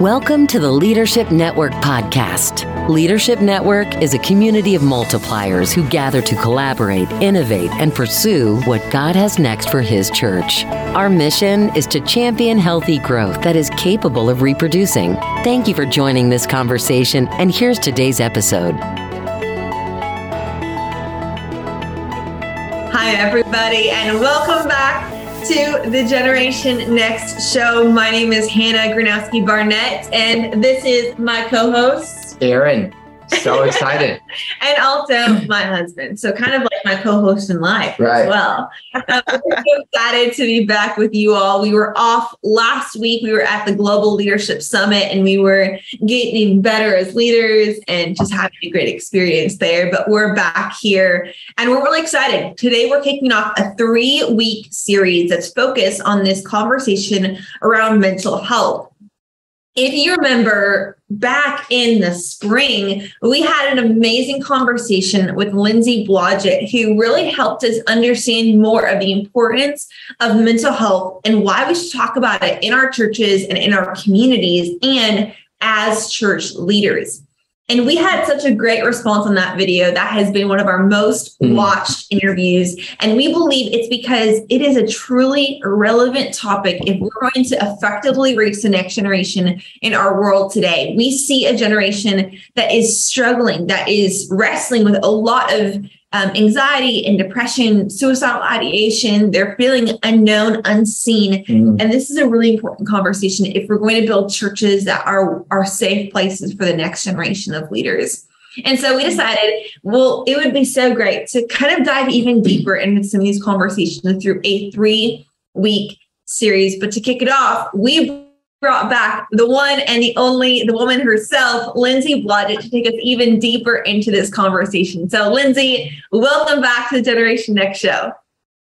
Welcome to the Leadership Network podcast. Leadership Network is a community of multipliers who gather to collaborate, innovate, and pursue what God has next for His church. Our mission is to champion healthy growth that is capable of reproducing. Thank you for joining this conversation, and here's today's episode. Hi, everybody, and welcome back to the Generation Next show. My name is Hannah Granowski Barnett, and this is my co host, Aaron. So excited. and also my husband. So kind of like my co-host in life right. as well. Um, we're so excited to be back with you all. We were off last week. We were at the Global Leadership Summit and we were getting better as leaders and just having a great experience there. But we're back here and we're really excited. Today we're kicking off a three-week series that's focused on this conversation around mental health if you remember back in the spring, we had an amazing conversation with Lindsey Blodgett, who really helped us understand more of the importance of mental health and why we should talk about it in our churches and in our communities and as church leaders. And we had such a great response on that video. That has been one of our most mm. watched interviews. And we believe it's because it is a truly relevant topic if we're going to effectively reach the next generation in our world today. We see a generation that is struggling, that is wrestling with a lot of um, anxiety and depression, suicidal ideation. They're feeling unknown, unseen. Mm. And this is a really important conversation if we're going to build churches that are, are safe places for the next generation of leaders. And so we decided, well, it would be so great to kind of dive even deeper into some of these conversations through a three week series. But to kick it off, we brought back the one and the only, the woman herself, Lindsey Blodgett, to take us even deeper into this conversation. So, Lindsey, welcome back to the Generation Next show.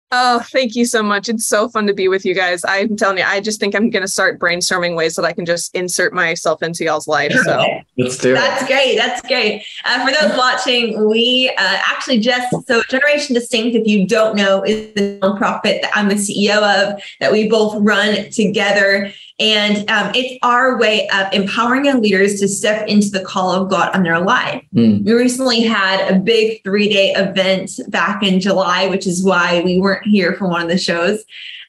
Oh, thank you so much. It's so fun to be with you guys. I'm telling you, I just think I'm going to start brainstorming ways that I can just insert myself into y'all's life. So let's do it. That's great. That's great. Uh, for those watching, we uh, actually just, so Generation Distinct, if you don't know, is the nonprofit that I'm the CEO of that we both run together. And um, it's our way of empowering young leaders to step into the call of God on their life. Mm. We recently had a big three day event back in July, which is why we weren't here for one of the shows.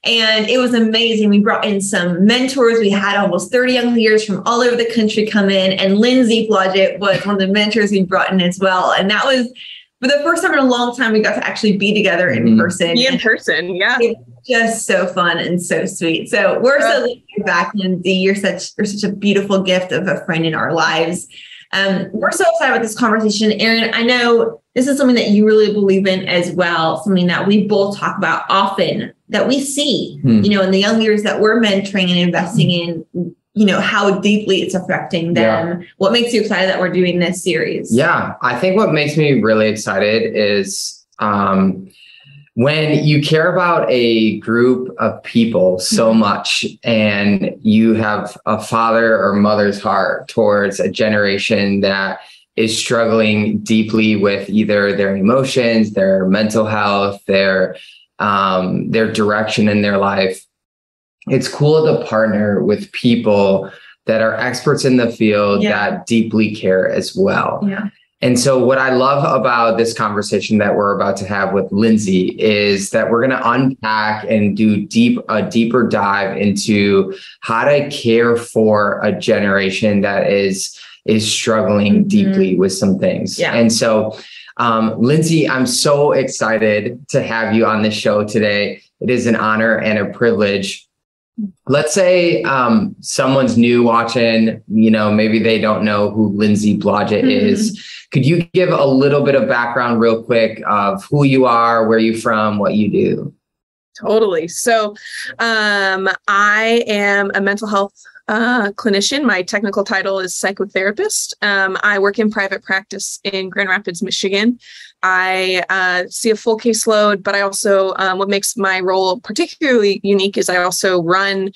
And it was amazing. We brought in some mentors. We had almost 30 young leaders from all over the country come in. And Lindsey Blodgett was one of the mentors we brought in as well. And that was for the first time in a long time, we got to actually be together in mm-hmm. person. Be in person, yeah. Just so fun and so sweet. So we're so glad you're back, Lindsey. You're such you're such a beautiful gift of a friend in our lives. Um, we're so excited about this conversation, Aaron. I know this is something that you really believe in as well. Something that we both talk about often. That we see, hmm. you know, in the young leaders that we're mentoring and investing in you know how deeply it's affecting them yeah. what makes you excited that we're doing this series yeah i think what makes me really excited is um, when you care about a group of people so mm-hmm. much and you have a father or mother's heart towards a generation that is struggling deeply with either their emotions their mental health their um, their direction in their life it's cool to partner with people that are experts in the field yeah. that deeply care as well. Yeah. And so, what I love about this conversation that we're about to have with Lindsey is that we're going to unpack and do deep a deeper dive into how to care for a generation that is is struggling mm-hmm. deeply with some things. Yeah. And so, um, Lindsey, I'm so excited to have you on the show today. It is an honor and a privilege let's say um, someone's new watching, you know, maybe they don't know who Lindsey Blodgett mm-hmm. is. Could you give a little bit of background, real quick, of who you are, where you're from, what you do? Totally. So, um, I am a mental health uh, clinician. My technical title is psychotherapist. Um, I work in private practice in Grand Rapids, Michigan. I uh, see a full caseload, but I also, um, what makes my role particularly unique is I also run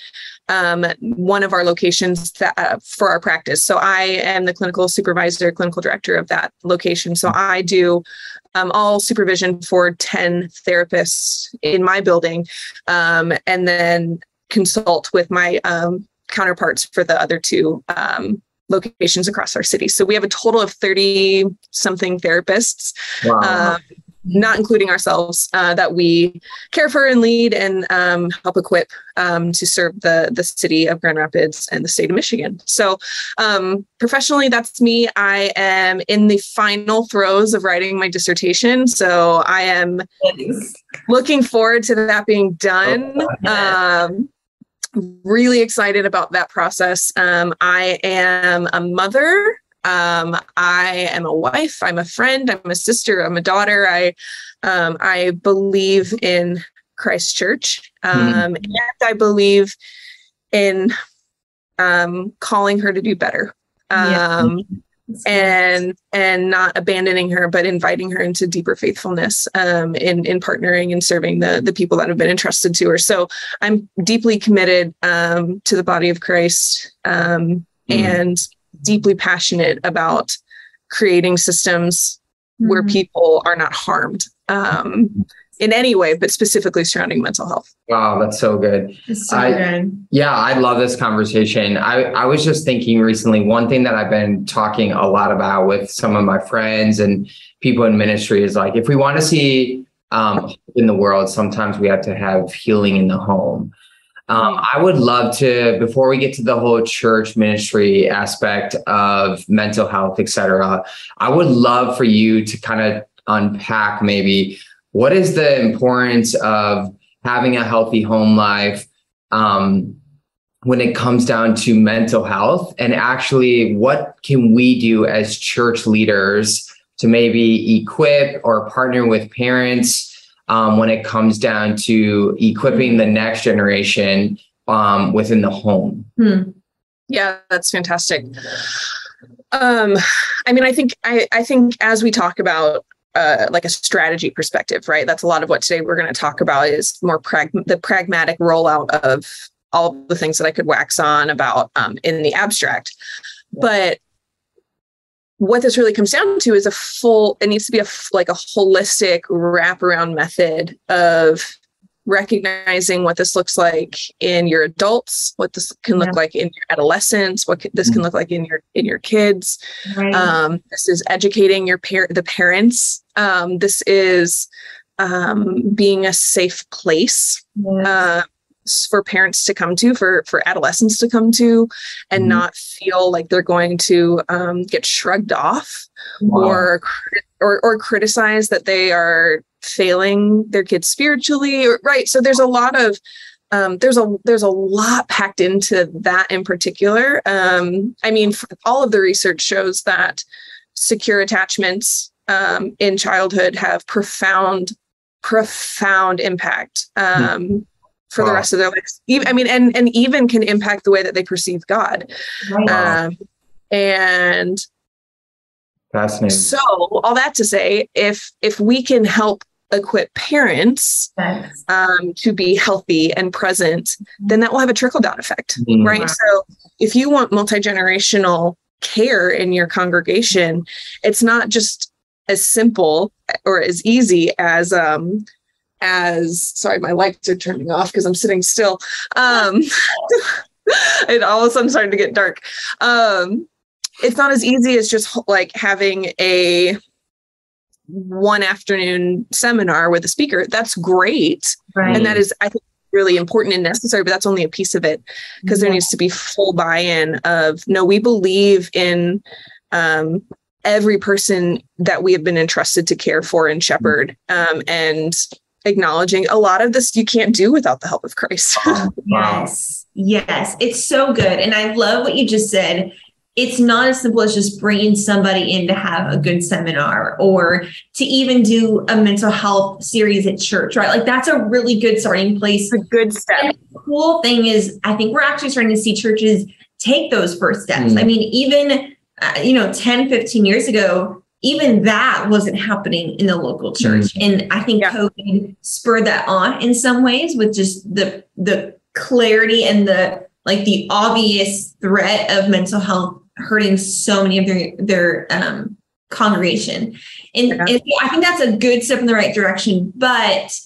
um, one of our locations that, uh, for our practice. So I am the clinical supervisor, clinical director of that location. So I do um, all supervision for 10 therapists in my building um, and then consult with my um, counterparts for the other two um, locations across our city. So we have a total of 30 something therapists. Wow. Um, not including ourselves, uh, that we care for and lead and um, help equip um, to serve the the city of Grand Rapids and the state of Michigan. So, um, professionally, that's me. I am in the final throes of writing my dissertation, so I am looking forward to that being done. Um, really excited about that process. Um, I am a mother um, I am a wife. I'm a friend. I'm a sister. I'm a daughter. I um, I believe in Christ Church, um, mm-hmm. and I believe in um, calling her to do better. Um, yeah. And and not abandoning her, but inviting her into deeper faithfulness um, in in partnering and serving the the people that have been entrusted to her. So I'm deeply committed um, to the body of Christ, um, mm. and deeply passionate about creating systems mm-hmm. where people are not harmed um, in any way, but specifically surrounding mental health. Wow, that's so good. So I, good. Yeah, I love this conversation. I, I was just thinking recently, one thing that I've been talking a lot about with some of my friends and people in ministry is like, if we want to see um, in the world, sometimes we have to have healing in the home. Um, I would love to, before we get to the whole church ministry aspect of mental health, et cetera, I would love for you to kind of unpack maybe what is the importance of having a healthy home life um, when it comes down to mental health and actually what can we do as church leaders to maybe equip or partner with parents um, when it comes down to equipping the next generation um, within the home. Hmm. Yeah, that's fantastic. Um, I mean, I think I, I think as we talk about uh, like a strategy perspective, right? That's a lot of what today we're going to talk about is more prag- the pragmatic rollout of all the things that I could wax on about um, in the abstract. But what this really comes down to is a full it needs to be a like a holistic wraparound method of recognizing what this looks like in your adults what this can look yeah. like in your adolescents what this can mm-hmm. look like in your in your kids right. um, this is educating your parent the parents um, this is um, being a safe place yes. uh, for parents to come to for for adolescents to come to and mm-hmm. not feel like they're going to um, get shrugged off wow. or, or or criticize that they are failing their kids spiritually right so there's a lot of um, there's a there's a lot packed into that in particular um, i mean all of the research shows that secure attachments um, in childhood have profound profound impact um, for wow. the rest of their lives. Even, I mean, and and even can impact the way that they perceive God. Wow. Um, and fascinating. So, all that to say, if if we can help equip parents um, to be healthy and present, then that will have a trickle down effect, mm-hmm. right? So, if you want multi generational care in your congregation, it's not just as simple or as easy as um, as sorry, my lights are turning off because I'm sitting still. Um, it all of a sudden starting to get dark. Um, it's not as easy as just like having a one afternoon seminar with a speaker. That's great. Right. And that is, I think, really important and necessary, but that's only a piece of it because yeah. there needs to be full buy in of no, we believe in um, every person that we have been entrusted to care for and shepherd. Um, and acknowledging a lot of this you can't do without the help of Christ. yes. Yes. It's so good. And I love what you just said. It's not as simple as just bringing somebody in to have a good seminar or to even do a mental health series at church, right? Like that's a really good starting place. A good step. And the cool thing is, I think we're actually starting to see churches take those first steps. Mm. I mean, even, uh, you know, 10, 15 years ago, even that wasn't happening in the local church. Mm-hmm. And I think yeah. COVID spurred that on in some ways with just the the clarity and the like the obvious threat of mental health hurting so many of their their um, congregation. And, yeah. and I think that's a good step in the right direction. But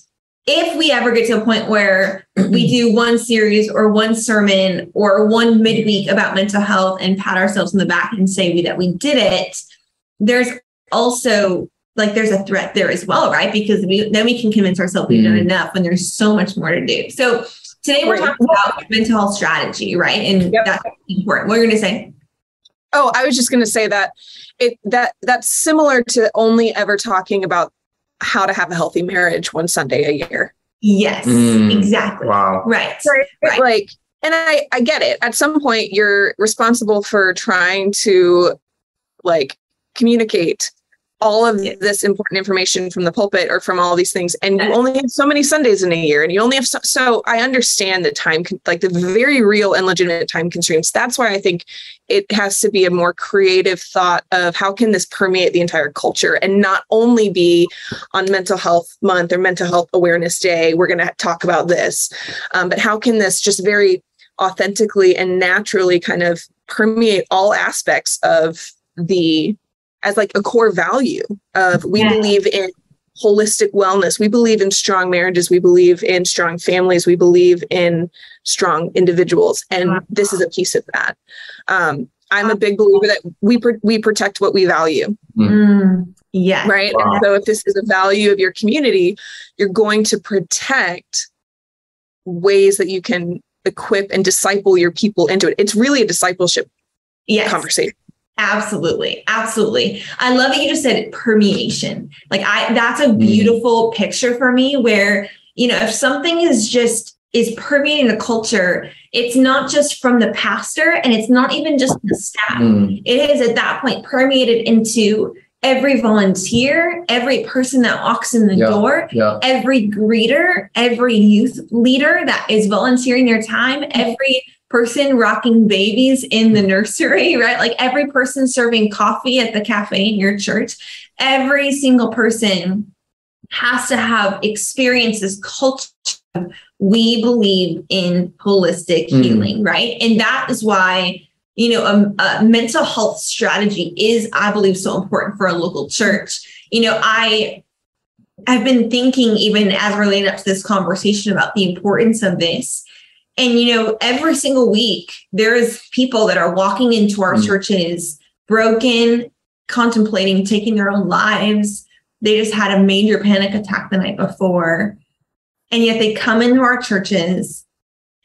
if we ever get to a point where we do one series or one sermon or one midweek about mental health and pat ourselves in the back and say that we did it, there's also like there's a threat there as well, right? Because we then we can convince ourselves we've done mm. enough when there's so much more to do. So today we're talking about mental health strategy, right? And yep. that's important. What are you going to say? Oh, I was just going to say that it that that's similar to only ever talking about how to have a healthy marriage one Sunday a year. Yes, mm, exactly. Wow. Right. right. Like, and I, I get it. At some point, you're responsible for trying to like communicate all of this important information from the pulpit or from all these things and you only have so many sundays in a year and you only have so, so i understand the time like the very real and legitimate time constraints. That's why i think it has to be a more creative thought of how can this permeate the entire culture and not only be on mental health month or mental health awareness day we're going to talk about this um, but how can this just very authentically and naturally kind of permeate all aspects of the as like a core value of we yeah. believe in holistic wellness. We believe in strong marriages. We believe in strong families. We believe in strong individuals. And wow. this is a piece of that. Um, I'm a big believer that we pr- we protect what we value. Mm. Yeah. Right. Wow. And so if this is a value of your community, you're going to protect ways that you can equip and disciple your people into it. It's really a discipleship yes. conversation. Absolutely. Absolutely. I love that you just said permeation. Like I that's a mm. beautiful mm. picture for me where, you know, if something is just is permeating the culture, it's not just from the pastor and it's not even just the staff. Mm. It is at that point permeated into every volunteer, every person that walks in the yeah, door, yeah. every greeter, every youth leader that is volunteering their time, every person rocking babies in the nursery, right? Like every person serving coffee at the cafe in your church, every single person has to have experiences, culture. We believe in holistic mm. healing, right? And that is why you know, a, a, mental health strategy is, I believe, so important for a local church. You know, I I've been thinking even as we're related up to this conversation about the importance of this and, you know, every single week, there's people that are walking into our mm. churches broken, contemplating taking their own lives. They just had a major panic attack the night before. And yet they come into our churches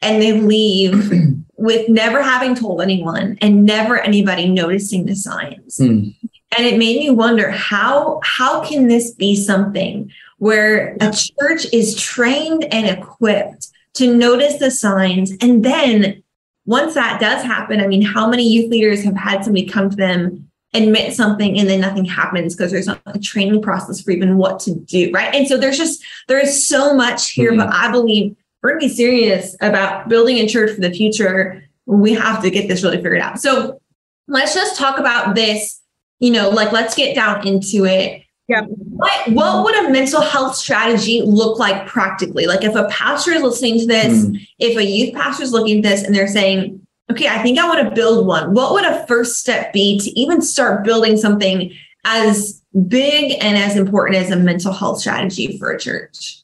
and they leave with never having told anyone and never anybody noticing the signs. Mm. And it made me wonder how how can this be something where a church is trained and equipped to notice the signs. And then once that does happen, I mean, how many youth leaders have had somebody come to them, admit something, and then nothing happens because there's not a training process for even what to do, right? And so there's just, there is so much here, mm-hmm. but I believe we're going to be serious about building a church for the future. We have to get this really figured out. So let's just talk about this, you know, like let's get down into it. Yeah. What, what would a mental health strategy look like practically? Like if a pastor is listening to this, mm. if a youth pastor is looking at this and they're saying, okay, I think I want to build one. What would a first step be to even start building something as big and as important as a mental health strategy for a church?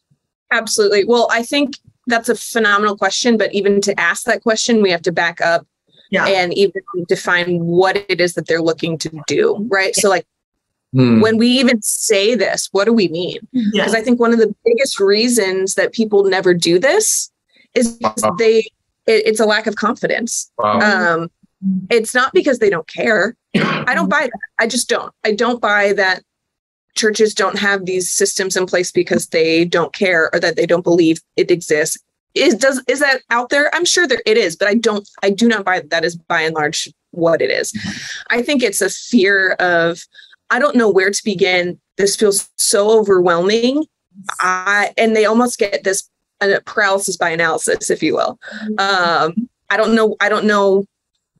Absolutely. Well, I think that's a phenomenal question, but even to ask that question, we have to back up yeah. and even define what it is that they're looking to do, right? So like Hmm. When we even say this, what do we mean? Because I think one of the biggest reasons that people never do this is wow. they it, it's a lack of confidence. Wow. Um, it's not because they don't care. I don't buy that. I just don't. I don't buy that churches don't have these systems in place because they don't care or that they don't believe it exists. Is does is that out there? I'm sure there it is, but I don't I do not buy that, that is by and large what it is. I think it's a fear of I don't know where to begin. This feels so overwhelming. I and they almost get this uh, paralysis by analysis, if you will. Mm-hmm. Um, I don't know. I don't know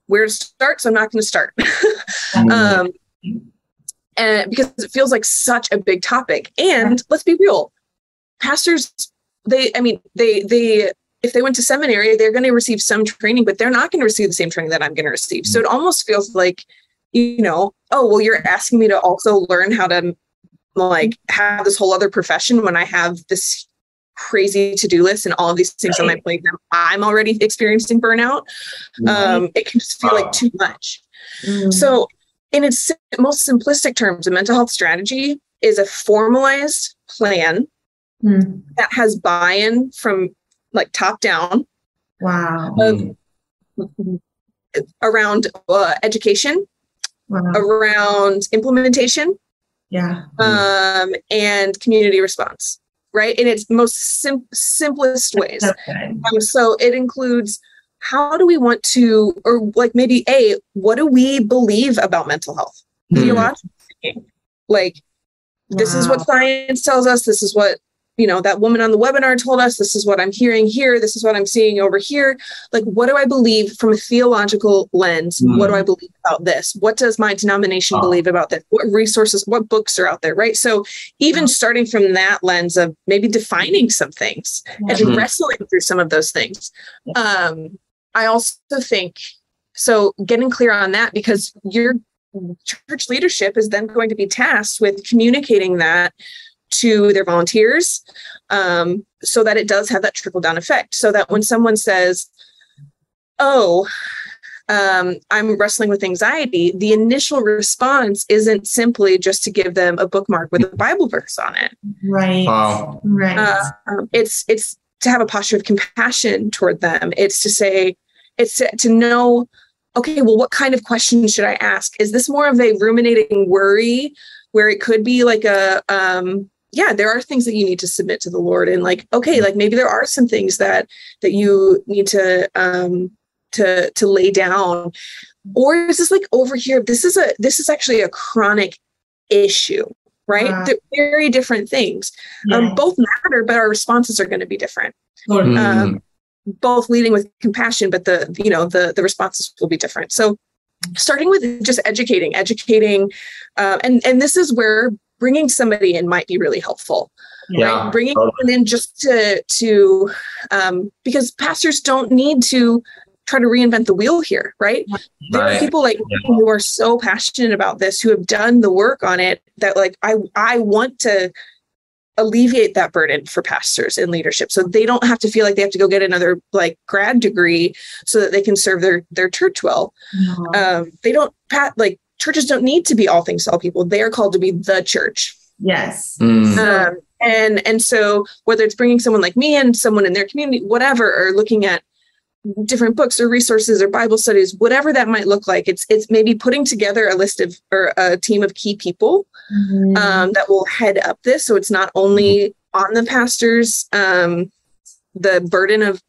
where to start, so I'm not going to start. Mm-hmm. um, and because it feels like such a big topic. And let's be real, pastors. They, I mean, they, they if they went to seminary, they're going to receive some training, but they're not going to receive the same training that I'm going to receive. So it almost feels like you know, oh, well, you're asking me to also learn how to like have this whole other profession when I have this crazy to-do list and all of these things right. on my plate i'm already experiencing burnout um, it can just feel like too much mm. so in its most simplistic terms a mental health strategy is a formalized plan mm. that has buy-in from like top down wow of, around uh, education wow. around implementation yeah um, and community response right in its most sim- simplest ways okay. um, so it includes how do we want to or like maybe a what do we believe about mental health mm. theologically like wow. this is what science tells us this is what you know that woman on the webinar told us this is what i'm hearing here. This is what i'm seeing over here. Like what do i believe from a theological lens? Mm. what do i believe about this? What does my denomination oh. believe about this? What resources what books are out there right? So even starting from that lens of maybe defining some things and mm-hmm. wrestling through some of those things um i also think so getting clear on that because your church leadership is then going to be tasked with communicating that to their volunteers um, so that it does have that trickle down effect. So that when someone says, Oh, um, I'm wrestling with anxiety, the initial response isn't simply just to give them a bookmark with a Bible verse on it. Right. Wow. Right. Uh, um, it's it's to have a posture of compassion toward them. It's to say, it's to, to know, okay, well, what kind of question should I ask? Is this more of a ruminating worry where it could be like a um, yeah there are things that you need to submit to the lord and like okay like maybe there are some things that that you need to um to to lay down. Or is this like over here this is a this is actually a chronic issue right? Uh, they're very different things. Um, yeah. um, both matter but our responses are going to be different. Mm-hmm. um, both leading with compassion but the you know the the responses will be different. So starting with just educating educating uh, and and this is where bringing somebody in might be really helpful yeah, right? bringing totally. them in just to to um, because pastors don't need to try to reinvent the wheel here right, right. there are people like yeah. who are so passionate about this who have done the work on it that like i i want to alleviate that burden for pastors in leadership so they don't have to feel like they have to go get another like grad degree so that they can serve their their church well no. um, they don't pat like churches don't need to be all things to all people. They are called to be the church. Yes. Mm. Um, and and so whether it's bringing someone like me and someone in their community, whatever, or looking at different books or resources or Bible studies, whatever that might look like, it's it's maybe putting together a list of or a team of key people mm-hmm. um, that will head up this. So it's not only on the pastors. Um, the burden of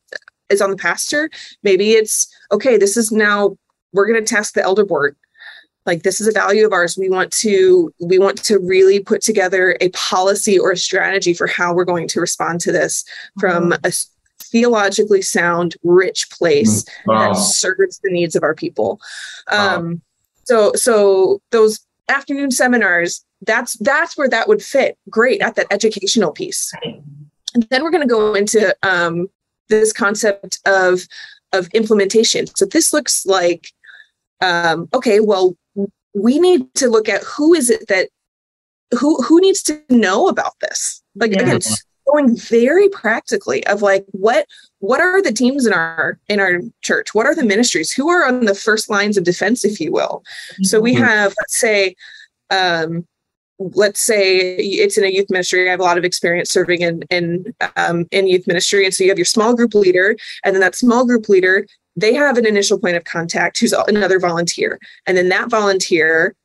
is on the pastor. Maybe it's okay. This is now we're going to task the elder board like this is a value of ours we want to we want to really put together a policy or a strategy for how we're going to respond to this from mm-hmm. a theologically sound rich place mm-hmm. wow. that serves the needs of our people wow. um so so those afternoon seminars that's that's where that would fit great at that educational piece and then we're going to go into um this concept of of implementation so this looks like um, okay, well, we need to look at who is it that who who needs to know about this like yeah. again going very practically of like what what are the teams in our in our church what are the ministries who are on the first lines of defense if you will mm-hmm. so we mm-hmm. have let's say um let's say it's in a youth ministry i have a lot of experience serving in in um, in youth ministry and so you have your small group leader and then that small group leader they have an initial point of contact who's another volunteer. And then that volunteer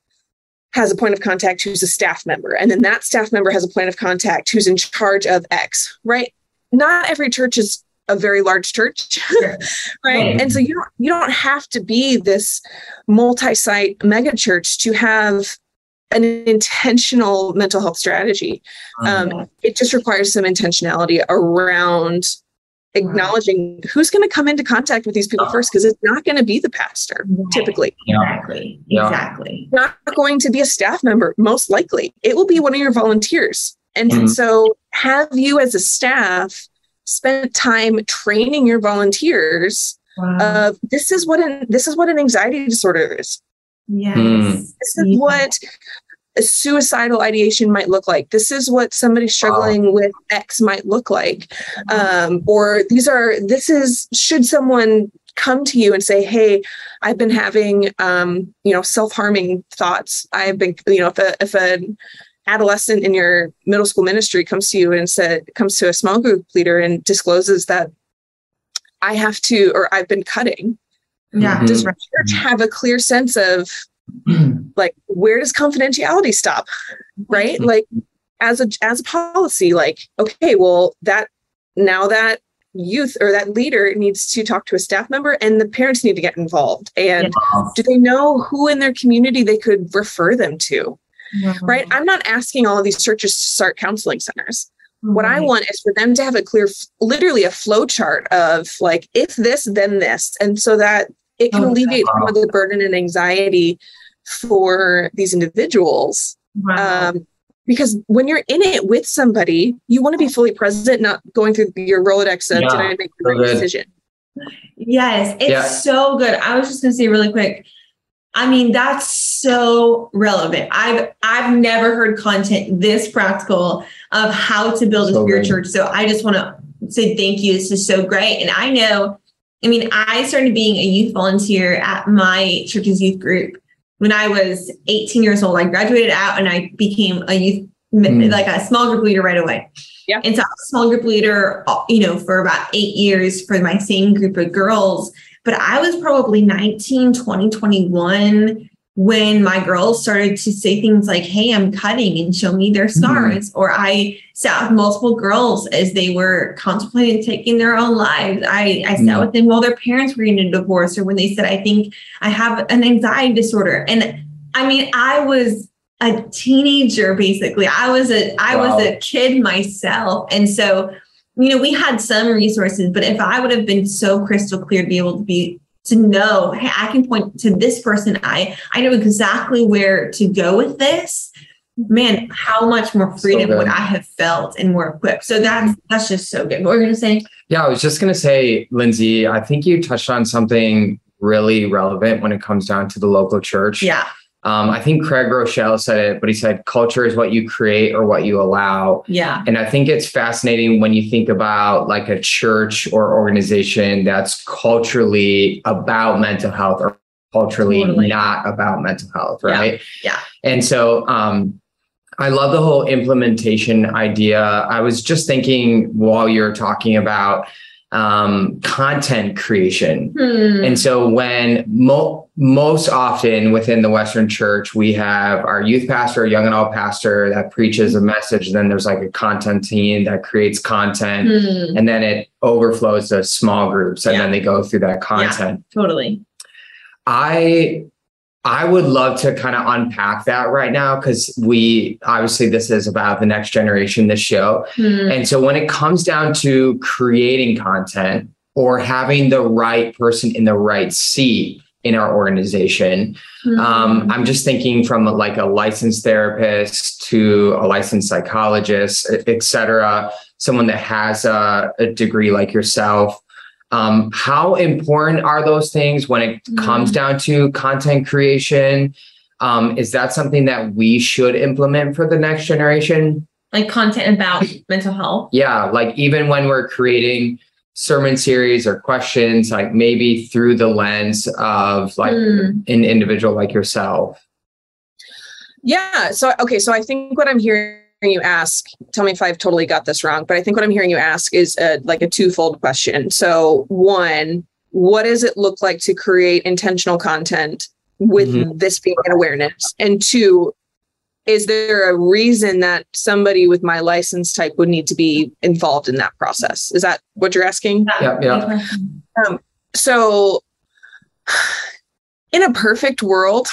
has a point of contact who's a staff member. And then that staff member has a point of contact who's in charge of X, right? Not every church is a very large church right and so you don't you don't have to be this multi-site mega church to have an intentional mental health strategy um, mm-hmm. it just requires some intentionality around acknowledging who's going to come into contact with these people first because it's not going to be the pastor right. typically exactly yeah. exactly not going to be a staff member most likely it will be one of your volunteers and mm-hmm. so have you as a staff spent time training your volunteers wow. of this is what an this is what an anxiety disorder is yes mm. this is yeah. what suicidal ideation might look like. This is what somebody struggling wow. with X might look like. Um, or these are, this is, should someone come to you and say, Hey, I've been having, um, you know, self-harming thoughts. I've been, you know, if a, if an adolescent in your middle school ministry comes to you and said, comes to a small group leader and discloses that I have to, or I've been cutting. Yeah. Mm-hmm. Does church have a clear sense of like where does confidentiality stop right? Mm-hmm. like as a as a policy like okay well that now that youth or that leader needs to talk to a staff member and the parents need to get involved. And yes. do they know who in their community they could refer them to right? I'm not asking all of these churches to start counseling centers. What i want is for them to have a clear literally a flow chart of like if this then this. And so that it can oh, alleviate some of the burden and anxiety for these individuals. Wow. Um, because when you're in it with somebody, you want to be fully present, not going through your Rolodex of yeah, did I make the right decision? Yes, it's yeah. so good. I was just gonna say really quick. I mean, that's so relevant. I've I've never heard content this practical of how to build a so spirit church. So I just want to say thank you. This is so great. And I know I mean, I started being a youth volunteer at my church's youth group when I was 18 years old. I graduated out and I became a youth, mm. like a small group leader right away. Yeah. And so I was a small group leader, you know, for about eight years for my same group of girls. But I was probably 19, 20, 21 when my girls started to say things like, Hey, I'm cutting and show me their scars. Mm-hmm. Or I sat with multiple girls as they were contemplating taking their own lives. I, I sat mm-hmm. with them while their parents were getting a divorce or when they said, I think I have an anxiety disorder. And I mean, I was a teenager basically. I was a I wow. was a kid myself. And so, you know, we had some resources, but if I would have been so crystal clear to be able to be to know, hey, I can point to this person. I I know exactly where to go with this. Man, how much more freedom so would I have felt and more equipped? So that's that's just so good. What were you gonna say? Yeah, I was just gonna say, Lindsey, I think you touched on something really relevant when it comes down to the local church. Yeah. Um, I think Craig Groeschel said it, but he said culture is what you create or what you allow. Yeah. And I think it's fascinating when you think about like a church or organization that's culturally about mental health or culturally totally. not about mental health, right? Yeah. yeah. And so um, I love the whole implementation idea. I was just thinking while you're talking about um, content creation. Hmm. And so when mo- most often within the Western church, we have our youth pastor, young and adult pastor that preaches a message. and Then there's like a content team that creates content hmm. and then it overflows to small groups and yeah. then they go through that content. Yeah, totally. I I would love to kind of unpack that right now because we obviously this is about the next generation, this show. Mm. And so when it comes down to creating content or having the right person in the right seat in our organization, mm. um, I'm just thinking from like a licensed therapist to a licensed psychologist, et cetera, someone that has a, a degree like yourself um, how important are those things when it mm-hmm. comes down to content creation? Um, is that something that we should implement for the next generation? Like content about mental health? Yeah, like even when we're creating sermon series or questions, like maybe through the lens of like mm. an individual like yourself. Yeah. So, okay. So I think what I'm hearing you ask, tell me if I've totally got this wrong, but I think what I'm hearing you ask is a, like a twofold question. So, one, what does it look like to create intentional content with mm-hmm. this being an awareness? And two, is there a reason that somebody with my license type would need to be involved in that process? Is that what you're asking? Yeah. yeah. Um, so, in a perfect world,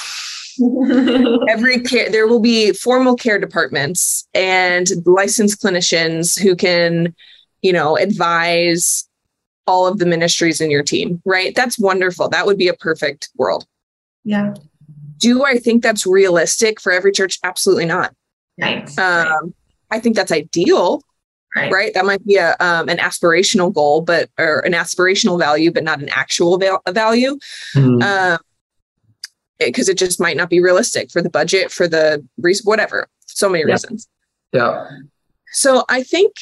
every care there will be formal care departments and licensed clinicians who can you know advise all of the ministries in your team right? That's wonderful. That would be a perfect world. Yeah. Do i think that's realistic for every church? Absolutely not. Right. um, i think that's ideal right. right? That might be a um, an aspirational goal but or an aspirational value but not an actual val- value. Mm-hmm. um, because it, it, just might not be realistic for the budget, for the reason, whatever. So many yeah. reasons. Yeah. So I think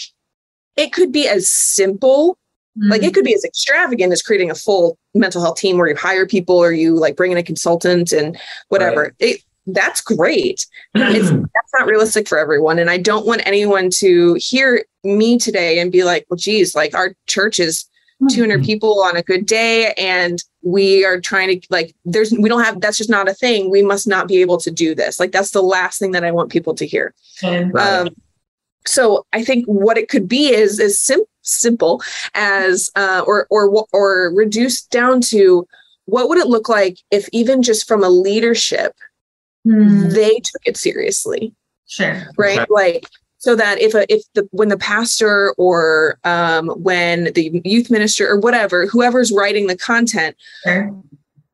it could be as simple, mm-hmm. like it could be as extravagant as creating a full mental health team where you hire people or you like bring in a consultant and whatever. Right. It, that's great. It's that's not realistic for everyone. And I don't want anyone to hear me today and be like, well, geez, like our church is 200 mm-hmm. people on a good day and we are trying to like there's we don't have that's just not a thing we must not be able to do this like that's the last thing that i want people to hear right. um, so i think what it could be is as sim- simple as uh, or or or reduced down to what would it look like if even just from a leadership mm. they took it seriously sure right okay. like so that if a, if the when the pastor or um, when the youth minister or whatever whoever's writing the content sure.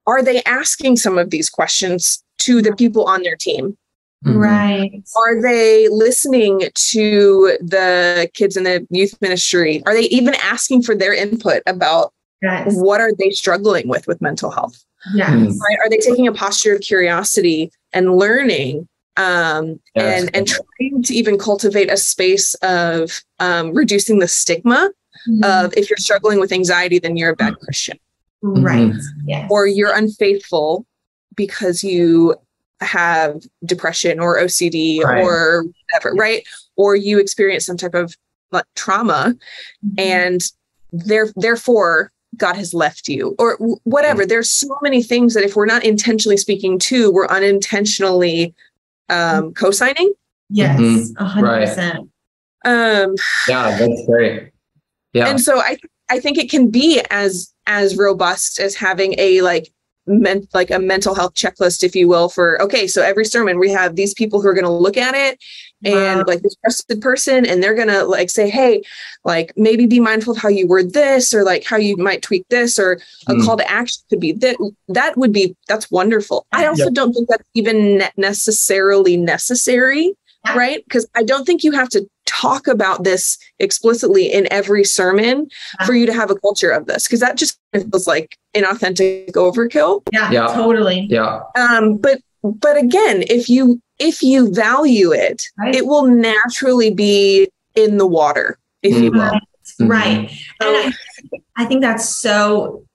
are they asking some of these questions to the people on their team mm-hmm. right are they listening to the kids in the youth ministry are they even asking for their input about yes. what are they struggling with with mental health yes. Mm. Right? are they taking a posture of curiosity and learning um, yes. and and trying to even cultivate a space of um, reducing the stigma mm-hmm. of if you're struggling with anxiety, then you're a bad Christian, right? Mm-hmm. Yes. Or you're unfaithful because you have depression or OCD right. or whatever, right? Or you experience some type of like trauma, mm-hmm. and there therefore God has left you, or whatever. Mm-hmm. There's so many things that if we're not intentionally speaking to, we're unintentionally um, co-signing. Yes, mm-hmm. 100%. Um, yeah, that's great. Yeah. And so I I think it can be as as robust as having a like meant like a mental health checklist, if you will, for okay, so every sermon we have these people who are going to look at it and wow. like this trusted person, and they're going to like say, hey, like maybe be mindful of how you word this, or like how you might tweak this, or a mm. call to action could be that. That would be that's wonderful. I also yep. don't think that's even necessarily necessary right? Because I don't think you have to talk about this explicitly in every sermon for you to have a culture of this, because that just feels like inauthentic overkill. Yeah, yeah, totally. Yeah. Um, but but again, if you if you value it, right. it will naturally be in the water, if mm-hmm. you will. Mm-hmm. Right. And I, I think that's so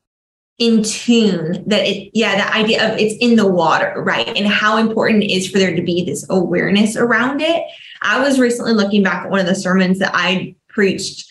in tune that it yeah the idea of it's in the water right? And how important it is for there to be this awareness around it. I was recently looking back at one of the sermons that i preached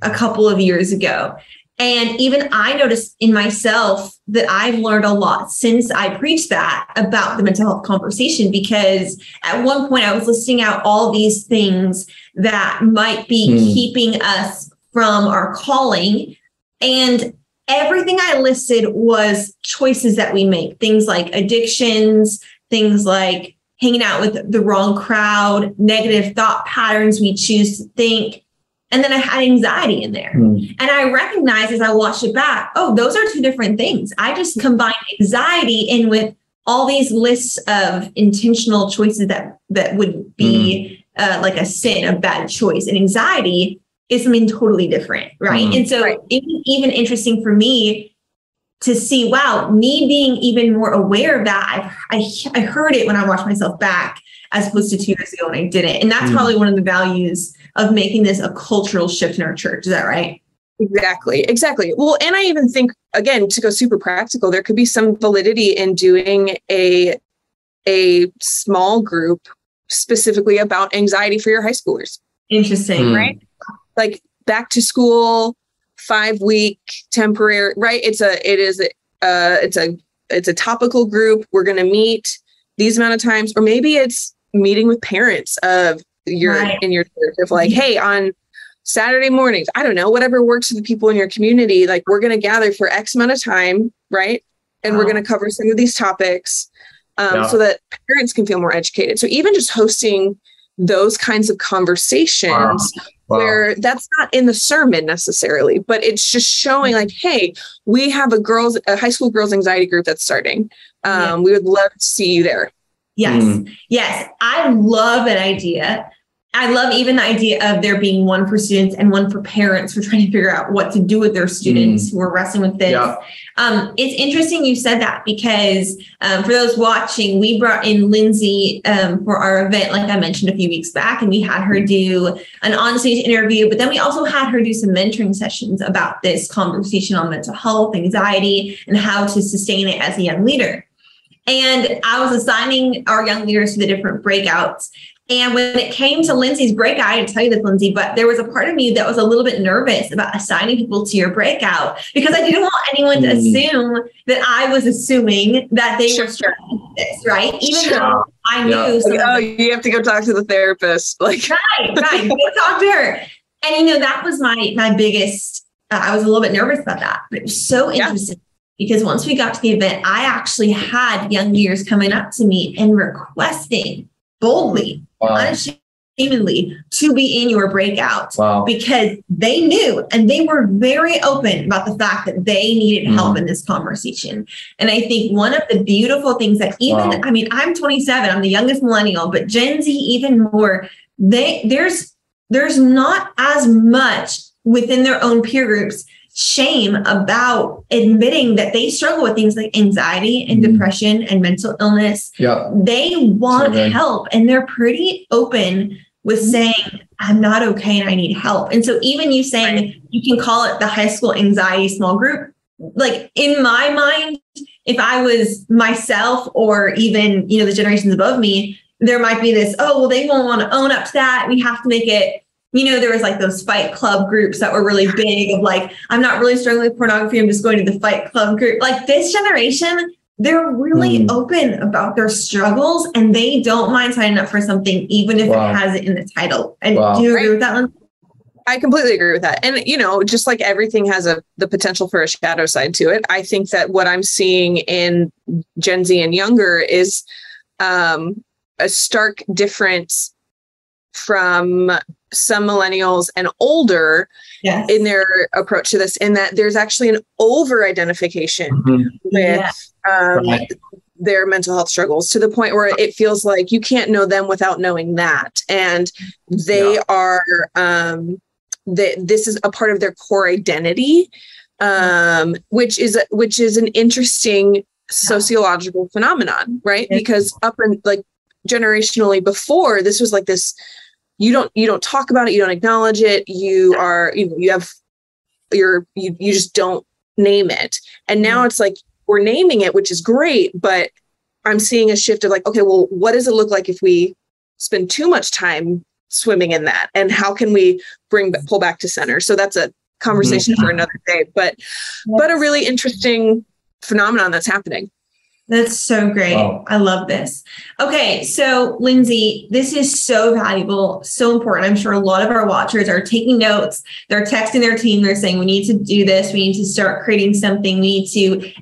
a couple of years ago. And even i noticed in myself that i've learned a lot since i preached that about the mental health conversation because at one point i was listing out all these things that might be mm. keeping us from our calling. And everything I listed was choices that we make, things like addictions, things like hanging out with the wrong crowd, negative thought patterns we choose to think. And then I had anxiety in there. Mm. And I recognized as I watched it back, oh, those are two different things. I just combined anxiety in with all these lists of intentional choices that that would be mm. uh, like a sin, a bad choice. And anxiety is something totally different, right? Mm-hmm. And so right. it was even interesting for me to see, wow, me being even more aware of that. I, I, I heard it when I watched myself back as opposed to two years ago when I didn't. And that's mm-hmm. probably one of the values of making this a cultural shift in our church. Is that right? Exactly. Exactly. Well, and I even think again to go super practical, there could be some validity in doing a a small group specifically about anxiety for your high schoolers. Interesting, mm. right? Like back to school five week temporary right it's a it is a uh, it's a it's a topical group we're going to meet these amount of times or maybe it's meeting with parents of your right. in your church of like hey on saturday mornings i don't know whatever works for the people in your community like we're going to gather for x amount of time right and we're going to cover some of these topics um, yeah. so that parents can feel more educated so even just hosting those kinds of conversations wow. Wow. where that's not in the sermon necessarily, but it's just showing like, hey, we have a girls, a high school girls anxiety group that's starting. Um, yeah. We would love to see you there. Yes. Mm. Yes. I love an idea. I love even the idea of there being one for students and one for parents for trying to figure out what to do with their students mm. who are wrestling with this. Yeah. Um, it's interesting you said that because um, for those watching, we brought in Lindsey um, for our event, like I mentioned a few weeks back, and we had her do an onstage interview, but then we also had her do some mentoring sessions about this conversation on mental health, anxiety, and how to sustain it as a young leader. And I was assigning our young leaders to the different breakouts. And when it came to Lindsey's breakout, I didn't tell you this, Lindsey, but there was a part of me that was a little bit nervous about assigning people to your breakout because I didn't want anyone to mm. assume that I was assuming that they sure. were struggling with this, right? Even sure. though I knew. Yeah. Oh, you have to go talk to the therapist. Like, right, right. go talk to her. And you know that was my my biggest. Uh, I was a little bit nervous about that, but it was so interesting. Yeah because once we got to the event, I actually had young years coming up to me and requesting boldly, wow. unashamedly, to be in your breakout wow. because they knew and they were very open about the fact that they needed mm. help in this conversation. And I think one of the beautiful things that even, wow. I mean, I'm 27, I'm the youngest millennial, but Gen Z even more, they there's there's not as much within their own peer groups shame about admitting that they struggle with things like anxiety and mm depression and mental illness. Yeah. They want so help and they're pretty open with mm-hmm. saying, I'm not okay and I need help. And so even you saying you can call it the high school anxiety small group, like in my mind, if I was myself or even, you know, the generations above me, there might be this, oh, well, they won't want to own up to that. We have to make it you know, there was like those fight club groups that were really big of like, I'm not really struggling with pornography. I'm just going to the fight club group. Like this generation, they're really mm. open about their struggles and they don't mind signing up for something, even if wow. it has it in the title. And wow. do you agree right. with that one? I completely agree with that. And you know, just like everything has a the potential for a shadow side to it, I think that what I'm seeing in Gen Z and younger is um, a stark difference from some millennials and older yes. in their approach to this, in that there's actually an over identification mm-hmm. with um, right. their mental health struggles to the point where it feels like you can't know them without knowing that. And they yeah. are, um, that this is a part of their core identity, um, which is which is an interesting sociological phenomenon, right? Because up and like generationally before, this was like this you don't you don't talk about it you don't acknowledge it you are you you have you're you, you just don't name it. And now mm-hmm. it's like we're naming it which is great but i'm seeing a shift of like okay well what does it look like if we spend too much time swimming in that? And how can we bring pull back to center? So that's a conversation mm-hmm. for another day but but a really interesting phenomenon that's happening that's so great. Wow. I love this. Okay, so Lindsey, this is so valuable, so important. I'm sure a lot of our watchers are taking notes. They're texting their team. They're saying, we need to do this. We need to start creating something. We need to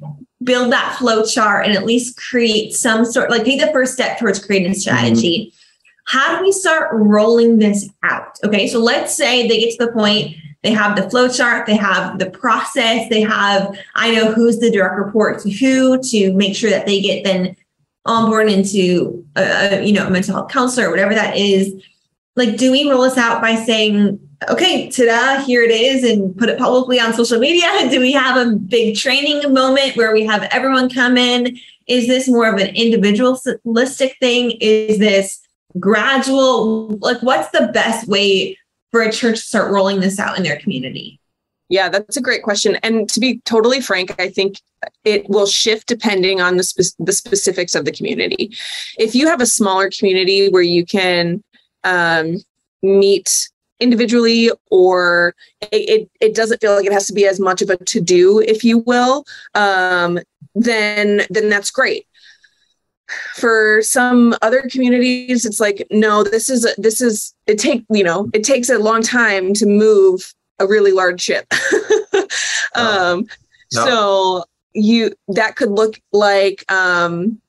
build that flow chart and at least create some sort, like take the first step towards creating a strategy. Mm-hmm. How do we start rolling this out? Okay, so let's say they get to the point they have the flow chart, they have the process, they have, I know who's the direct report to who to make sure that they get then on board into a, a you know a mental health counselor or whatever that is. Like, do we roll this out by saying, okay, ta-da, here it is, and put it publicly on social media? Do we have a big training moment where we have everyone come in? Is this more of an individualistic thing? Is this gradual? Like, what's the best way for a church to start rolling this out in their community? Yeah, that's a great question. And to be totally frank, I think it will shift depending on the, spe- the specifics of the community. If you have a smaller community where you can um, meet individually or it, it, it, doesn't feel like it has to be as much of a to do, if you will, um, then then that's great for some other communities it's like no this is this is it take you know it takes a long time to move a really large ship um no. so you that could look like um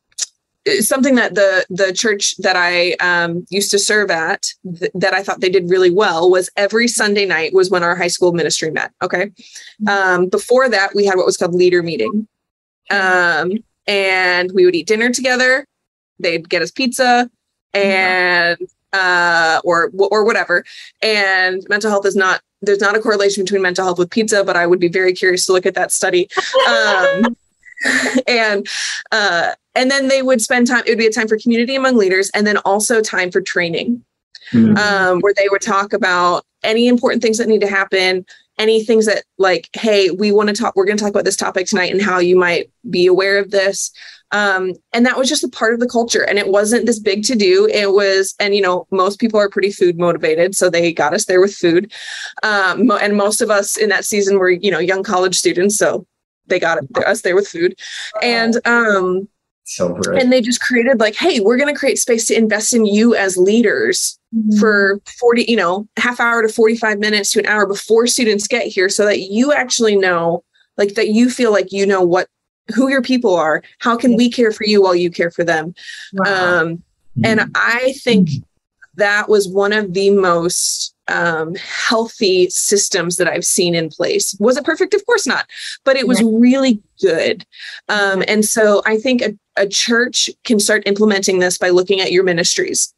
something that the the church that I um, used to serve at th- that I thought they did really well was every Sunday night was when our high school ministry met. Okay, mm-hmm. um, before that we had what was called leader meeting, um, and we would eat dinner together. They'd get us pizza, and uh, or or whatever. And mental health is not there's not a correlation between mental health with pizza, but I would be very curious to look at that study. Um, and uh, and then they would spend time. It would be a time for community among leaders, and then also time for training, mm-hmm. um, where they would talk about any important things that need to happen, any things that like, hey, we want to talk. We're going to talk about this topic tonight and how you might be aware of this. Um, and that was just a part of the culture, and it wasn't this big to do. It was, and you know, most people are pretty food motivated, so they got us there with food. Um, and most of us in that season were, you know, young college students, so they got us there with food and um so and they just created like hey we're going to create space to invest in you as leaders mm-hmm. for 40 you know half hour to 45 minutes to an hour before students get here so that you actually know like that you feel like you know what who your people are how can we care for you while you care for them wow. um and mm-hmm. i think that was one of the most um, healthy systems that I've seen in place. Was it perfect? Of course not, but it was really good. Um, and so I think a, a, church can start implementing this by looking at your ministries.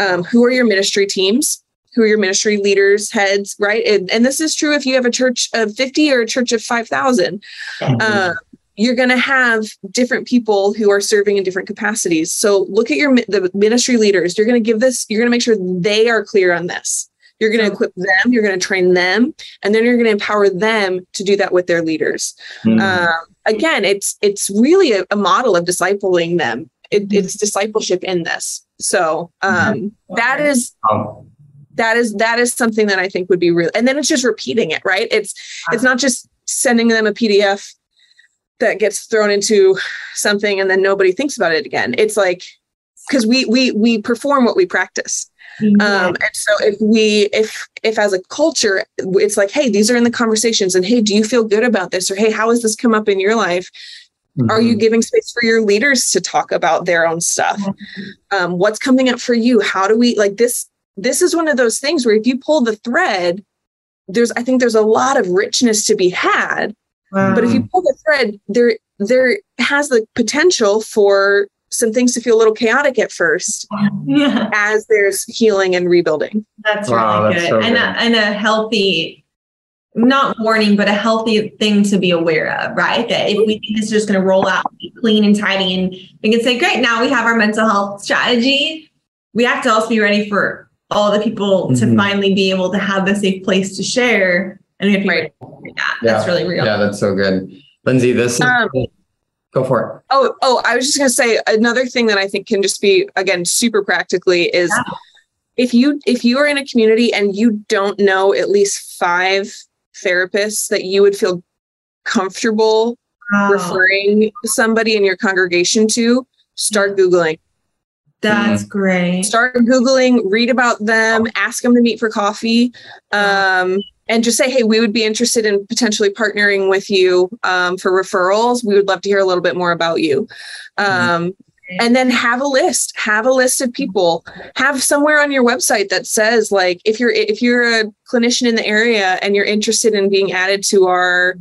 Um, who are your ministry teams? Who are your ministry leaders, heads, right? And, and, this is true if you have a church of 50 or a church of 5,000. Uh, you're going to have different people who are serving in different capacities. So look at your the ministry leaders. You're going to give this. You're going to make sure they are clear on this. You're going to equip them, you're going to train them, and then you're going to empower them to do that with their leaders. Mm-hmm. Um, again, it's it's really a, a model of discipling them. It, mm-hmm. it's discipleship in this. So um, mm-hmm. that is that is that is something that I think would be real. And then it's just repeating it, right? It's it's not just sending them a PDF that gets thrown into something and then nobody thinks about it again. It's like because we we we perform what we practice. Mm-hmm. Um, and so if we if if as a culture it's like hey these are in the conversations and hey do you feel good about this or hey how has this come up in your life mm-hmm. are you mm-hmm. giving space for your leaders to talk about their own stuff mm-hmm. um, what's coming up for you how do we like this this is one of those things where if you pull the thread there's i think there's a lot of richness to be had wow. but if you pull the thread there there has the potential for some things to feel a little chaotic at first yeah. as there's healing and rebuilding. That's wow, really that's good. So and, good. A, and a healthy, not warning, but a healthy thing to be aware of, right? That if we think this is just going to roll out clean and tidy and we can say, great, now we have our mental health strategy. We have to also be ready for all the people mm-hmm. to finally be able to have a safe place to share. And we have to right. that. Yeah. That's really real. Yeah, that's so good. Lindsey, this is um, Go for it. Oh, oh, I was just going to say another thing that I think can just be again super practically is yeah. if you if you are in a community and you don't know at least five therapists that you would feel comfortable wow. referring somebody in your congregation to, start googling. That's mm-hmm. great. Start googling, read about them, ask them to meet for coffee. Um, and just say, hey, we would be interested in potentially partnering with you um, for referrals. We would love to hear a little bit more about you. Um, and then have a list have a list of people. Have somewhere on your website that says like if you're if you're a clinician in the area and you're interested in being added to our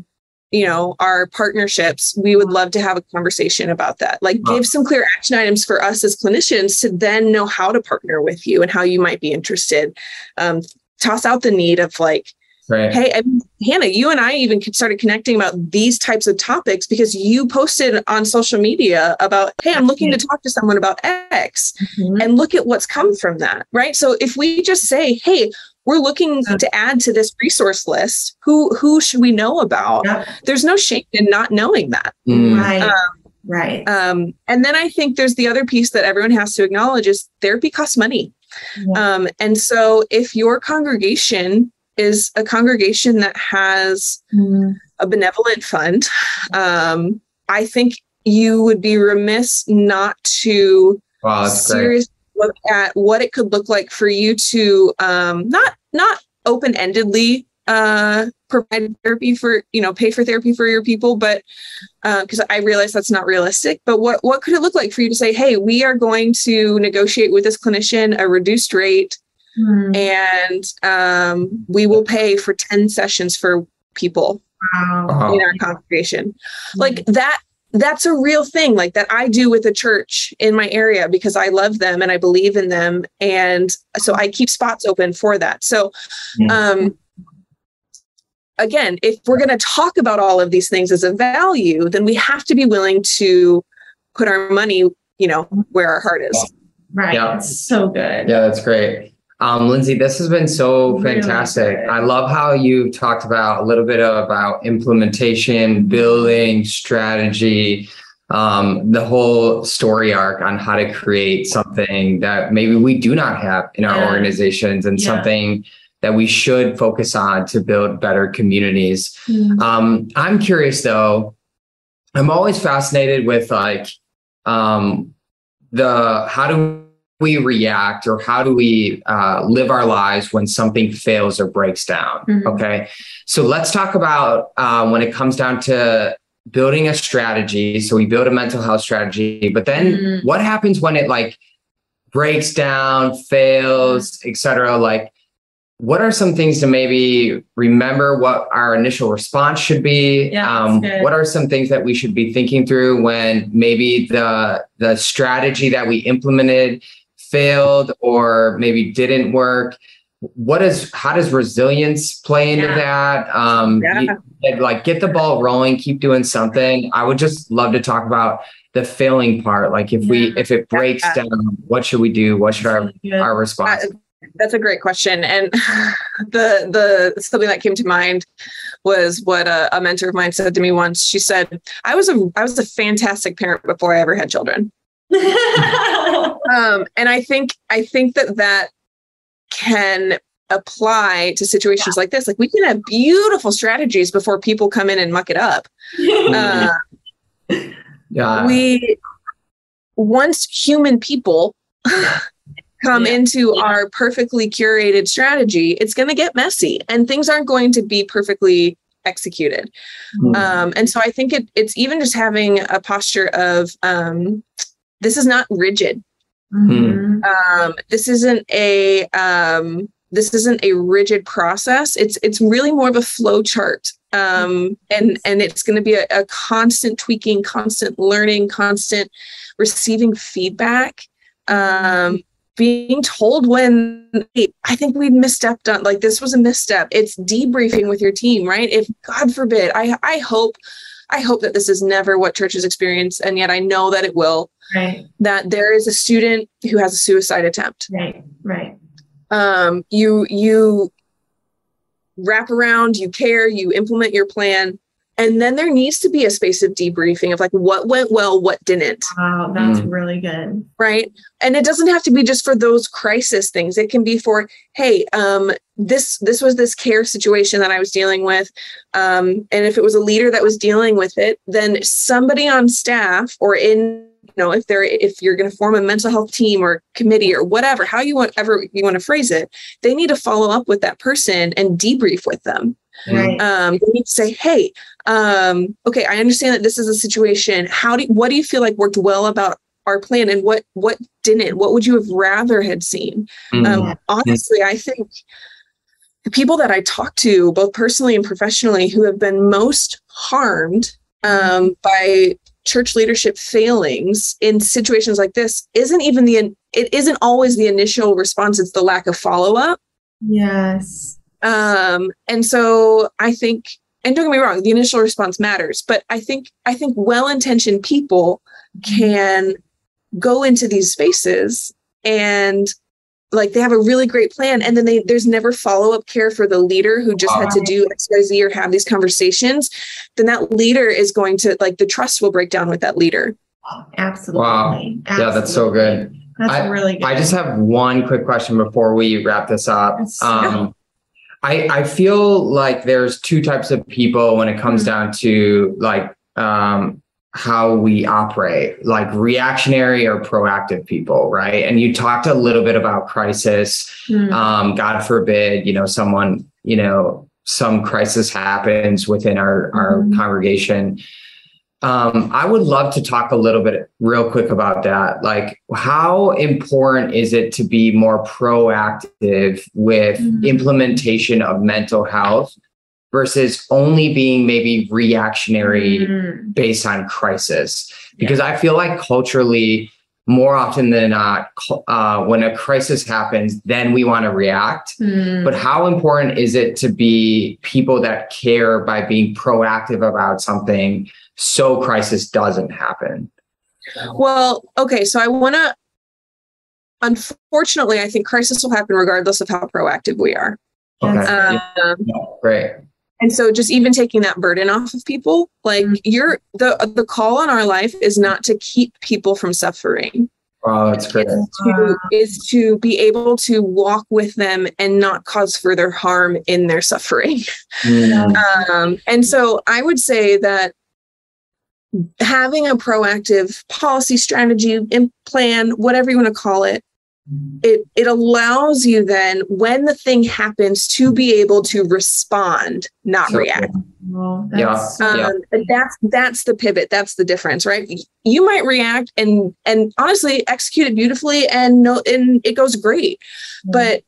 you know our partnerships we would love to have a conversation about that. Like give some clear action items for us as clinicians to then know how to partner with you and how you might be interested. Um, toss out the need of like Right. Hey, I mean, Hannah, you and I even started connecting about these types of topics because you posted on social media about, hey, I'm looking to talk to someone about X mm-hmm. and look at what's come from that. Right. So if we just say, hey, we're looking to add to this resource list, who who should we know about? Yep. There's no shame in not knowing that. Mm. Right. Um, right. Um, and then I think there's the other piece that everyone has to acknowledge is therapy costs money. Yeah. Um, and so if your congregation is a congregation that has mm. a benevolent fund. Um, I think you would be remiss not to wow, seriously great. look at what it could look like for you to um, not not open endedly uh, provide therapy for you know pay for therapy for your people, but because uh, I realize that's not realistic. But what what could it look like for you to say, hey, we are going to negotiate with this clinician a reduced rate Mm. And um, we will pay for 10 sessions for people wow. in our congregation. Mm. Like that that's a real thing like that I do with a church in my area because I love them and I believe in them and so I keep spots open for that. So um again, if we're going to talk about all of these things as a value, then we have to be willing to put our money, you know, where our heart is. Right. Yeah. so good. Yeah, that's great. Um, Lindsey, this has been so fantastic. Really I love how you talked about a little bit about implementation, building, strategy, um, the whole story arc on how to create something that maybe we do not have in our yeah. organizations and yeah. something that we should focus on to build better communities. Mm. Um, I'm curious though, I'm always fascinated with like um, the how do we react or how do we uh, live our lives when something fails or breaks down mm-hmm. okay? So let's talk about uh, when it comes down to building a strategy. So we build a mental health strategy but then mm-hmm. what happens when it like breaks down fails etc like what are some things to maybe remember what our initial response should be? Yeah, um, what are some things that we should be thinking through when maybe the the strategy that we implemented failed or maybe didn't work? What is how does resilience play into yeah. that? Um yeah. like get the ball rolling keep doing something. I would just love to talk about the failing part like if yeah. we if it breaks down what should we do? What should our our response that's a great question and the the something that came to mind was what a, a mentor of mine said to me once. She said i was a i was a fantastic parent before i ever had children um, and I think I think that that can apply to situations yeah. like this. Like we can have beautiful strategies before people come in and muck it up. Uh, yeah. We once human people come yeah. into yeah. our perfectly curated strategy, it's going to get messy and things aren't going to be perfectly executed. Mm-hmm. Um, and so I think it, it's even just having a posture of um, this is not rigid. Mm-hmm. Um, this isn't a um, this isn't a rigid process. It's it's really more of a flow chart. Um, and and it's going to be a, a constant tweaking, constant learning, constant receiving feedback. Um, being told when hey, I think we misstepped on like this was a misstep. It's debriefing with your team, right? If God forbid, I I hope I hope that this is never what churches experience, and yet I know that it will. Right. That there is a student who has a suicide attempt. Right. Right. Um, you you wrap around, you care, you implement your plan, and then there needs to be a space of debriefing of like what went well, what didn't. Wow, that's mm. really good. Right. And it doesn't have to be just for those crisis things. It can be for, hey, um, this this was this care situation that I was dealing with. Um, and if it was a leader that was dealing with it, then somebody on staff or in you know if they're if you're going to form a mental health team or committee or whatever how you want ever you want to phrase it they need to follow up with that person and debrief with them. Right. um, they need to say hey um, okay i understand that this is a situation. How do what do you feel like worked well about our plan and what what didn't? What would you have rather had seen? Mm-hmm. um, honestly i think the people that i talk to both personally and professionally who have been most harmed um, by church leadership failings in situations like this isn't even the it isn't always the initial response it's the lack of follow-up. Yes. Um and so i think and don't get me wrong the initial response matters but i think i think well-intentioned people can go into these spaces and like they have a really great plan and then they there's never follow-up care for the leader who just had to do xyz or have these conversations then that leader is going to like the trust will break down with that leader. Absolutely wow. Absolutely. yeah that's so good. That's I, really good. i just have one quick question before we wrap this up. Um, I, I feel like there's two types of people when it comes mm-hmm. down to like um, how we operate, like reactionary or proactive people, right? And you talked a little bit about crisis. Mm. Um, God forbid, you know, someone, you know, some crisis happens within our, our mm. congregation. Um, I would love to talk a little bit real quick about that. Like, how important is it to be more proactive with mm. implementation of mental health versus only being maybe reactionary mm-hmm. based on crisis. Because yeah. I feel like culturally, more often than not, uh, when a crisis happens, then we want to react. Mm. But how important is it to be people that care by being proactive about something so crisis doesn't happen? Well, okay, so I want to. Unfortunately, I think crisis will happen regardless of how proactive we are. Okay. Um, yeah. Great. And so just even taking that burden off of people, like mm-hmm. you're the the call on our life is not to keep people from suffering. Oh, that's great. Is to, is to be able to walk with them and not cause further harm in their suffering. Mm. Um, and so I would say that having a proactive policy strategy and plan, whatever you want to call it, it it allows you then when the thing happens to be able to respond not so, react. Well, that's, yeah, um, yeah. that's that's the pivot. That's the difference right? You might react and and honestly execute it beautifully and no and it goes great. Mm-hmm. but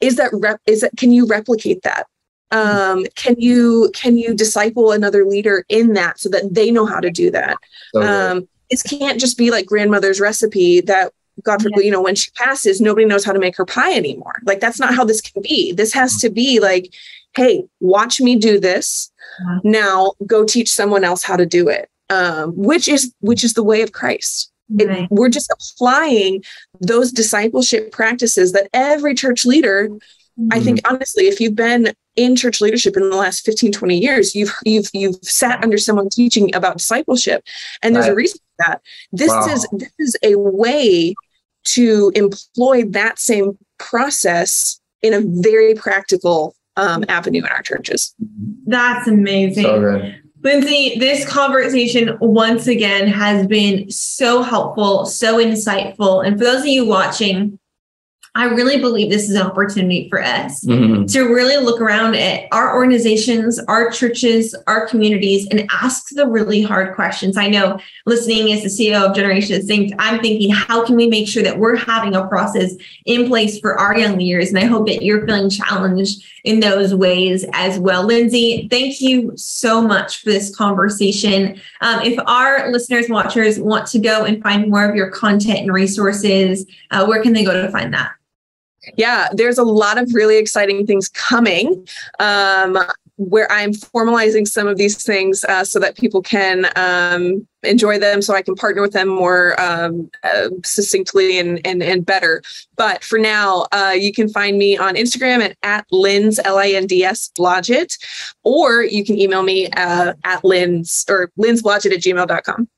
is that rep is that can you replicate that? Um, can you can you disciple another leader in that so that they know how to do that? So um, it can't just be like grandmother's recipe that God forbid, yeah. you know, when she passes, nobody knows how to make her pie anymore. Like that's not how this can be. This has to be like, hey, watch me do this. Now go teach someone else how to do it. Um, which is which is the way of Christ. Right. It, we're just applying those discipleship practices that every church leader mm-hmm. i think honestly if you've been in church leadership in the last 15 20 years you've you've you've sat under someone teaching about discipleship and there's right. a reason for that this wow. is this is a way to employ that same process in a very practical um, avenue in our churches. That's amazing. So Lindsey, this conversation once again has been so helpful, so insightful. And for those of you watching, I really believe this is an opportunity for us mm-hmm. to really look around at our organizations, our churches, our communities, and ask the really hard questions. I know listening as the CEO of Generation Think, I'm thinking, how can we make sure that we're having a process in place for our young leaders? And I hope that you're feeling challenged in those ways as well. Lindsey, thank you so much for this conversation. Um, if our listeners, watchers want to go and find more of your content and resources, uh, where can they go to find that? Yeah, there's a lot of really exciting things coming. Um, where I'm formalizing some of these things uh, so that people can um, enjoy them, so I can partner with them more um, uh, succinctly and, and and better. But for now, uh, you can find me on Instagram at, at Linds L I N D S Blodgett, or you can email me uh, at Linds or lindsblodgett at gmail.com.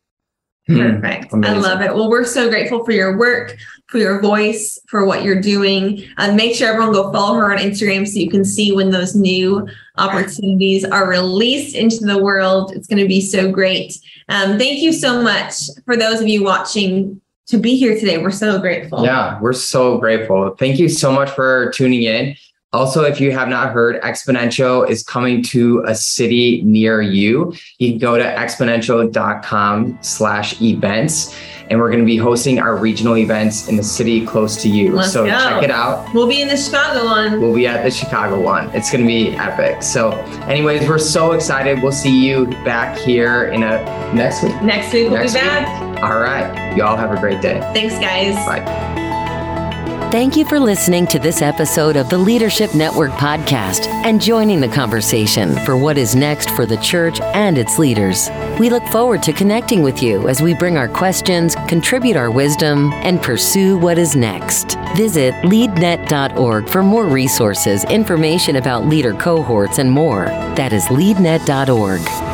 Hmm. Perfect. I love it. Well, we're so grateful for your work, for your voice, for what you're doing. Uh, make sure everyone go follow her on Instagram so you can see when those new opportunities are released into the world. It's going to be so great. Um, thank you so much for those of you watching to be here today. We're so grateful. Yeah, we're so grateful. Thank you so much for tuning in. Also, if you have not heard, Exponential is coming to a city near you. You can go to exponential.com slash events and we're going to be hosting our regional events in the city close to you. Let's so go. check it out. We'll be in the Chicago one. We'll be at the Chicago one. It's going to be epic. So, anyways, we're so excited. We'll see you back here in a next week. Next week we'll next be back. Week. All right. Y'all have a great day. Thanks, guys. Bye. Thank you for listening to this episode of the Leadership Network podcast and joining the conversation for what is next for the church and its leaders. We look forward to connecting with you as we bring our questions, contribute our wisdom, and pursue what is next. Visit leadnet.org for more resources, information about leader cohorts, and more. That is leadnet.org.